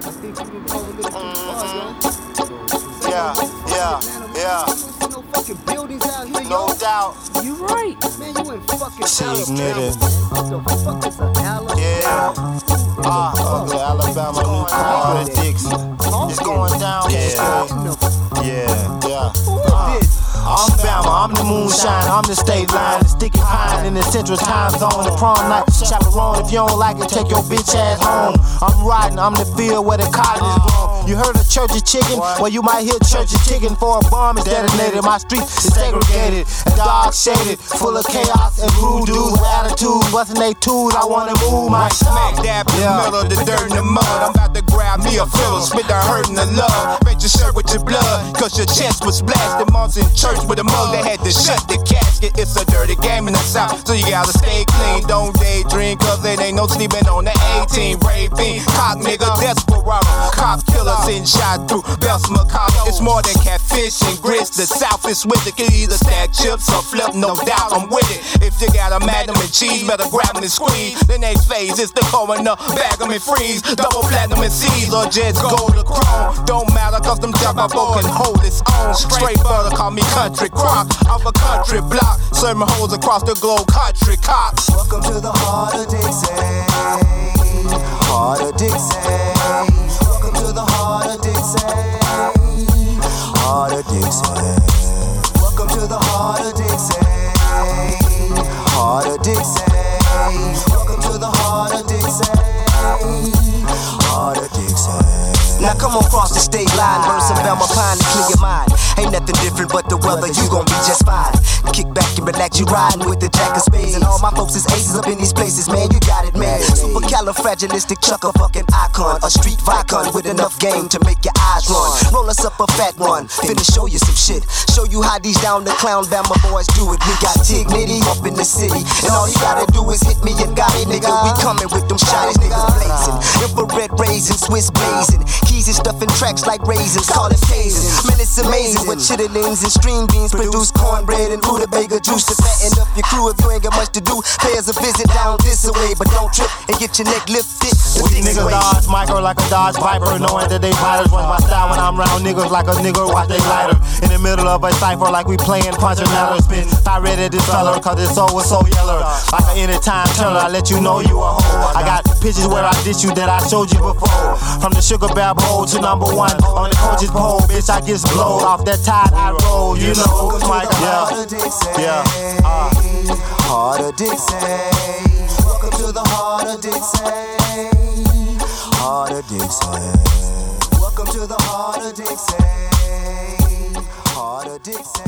Yeah, yeah, yeah. No doubt. You right. Man, you in fucking Shit, nigga. What the fuck is Alabama? Yeah. Ah, ugly Alabama, new car, the dicks. It's going down. Yeah. Yeah, yeah. Uh, I'm Bama, I'm the moonshine, I'm the state line, the sticky pine in the central time zone. The prom night chaperone, if you don't like it, take your bitch ass home. I'm riding, I'm the field where the cotton is grown. You heard of church of chicken? Well, you might hear church of chicken for a bomb is detonated. My street is segregated and dark shaded, full of chaos and rude dudes with attitude, busting they tools. I wanna move my Smack dab in the Yeah. middle of the dirt and the mud. I'm about to grab me a fiddle, spit the hurt and the love. Bet your shirt with your blood, cause your chest was blasted. Moms in church with a mug, they had to shut the casket. It's a dirty game in the south, so you gotta stay clean. Don't daydream, cause it ain't no sleeping on the 18. Raping, cock nigga, desperado. Cop killers shot through Best Macabo. It's more than catfish and grits. The south is with it, can either stack chips or flip, no doubt I'm with it. If you got a magnum and cheese, better grab 'em and squeeze. The next phase is the coroner, bag 'em and freeze. Double platinum and C's or just gold or chrome. Don't matter, cause them chopper boy can hold its own. Straight butter, call me country crock. Off a country block, serving hoes across the globe, country cops. Welcome to the heart of Dixie. Heart of Dixie. You gon' be just fine. Kick back and relax you riding with the jack of spades. And all my folks is aces up in these places, man, you. Supercalifragilistic chucker fucking icon. A street vicon with enough game to make your eyes run. Roll us up a fat one, finna show you some shit. Show you how these down the clown Bama boys do it. We got Tig Nitty up in the city. And all you gotta do is hit me and got it, nigga. We coming with them niggas blazing. Raising, Swiss blazing. Keys and stuff in tracks like raisins, call it phasing. Man, it's amazing what chitterlings and string beans produce cornbread and rutabaga juice to fatten up your crew. If you ain't got much to do, pay us a visit down this way. But don't trip and get your neck lifted. Dixie niggas way. dodge micro like a Dodge Viper, knowing that they fighters. was my style when I'm round niggas like a nigga watch they lighter. In the middle of a cipher like we playing punch and matter. Spin I read it this color cause it's soul was so yellow. Like an anytime teller, I let you know you a hoe. I got pictures where I did you that I showed you before. From the sugar bear bowl to number one on the coach's poll, bitch, I get blowed off that tide I roll, you know. My God, of yeah, yeah. Uh. Heart of Dixie. Welcome to the heart of Dixie. Heart of Dixie. Welcome to the heart of Dixie. Heart of Dixie.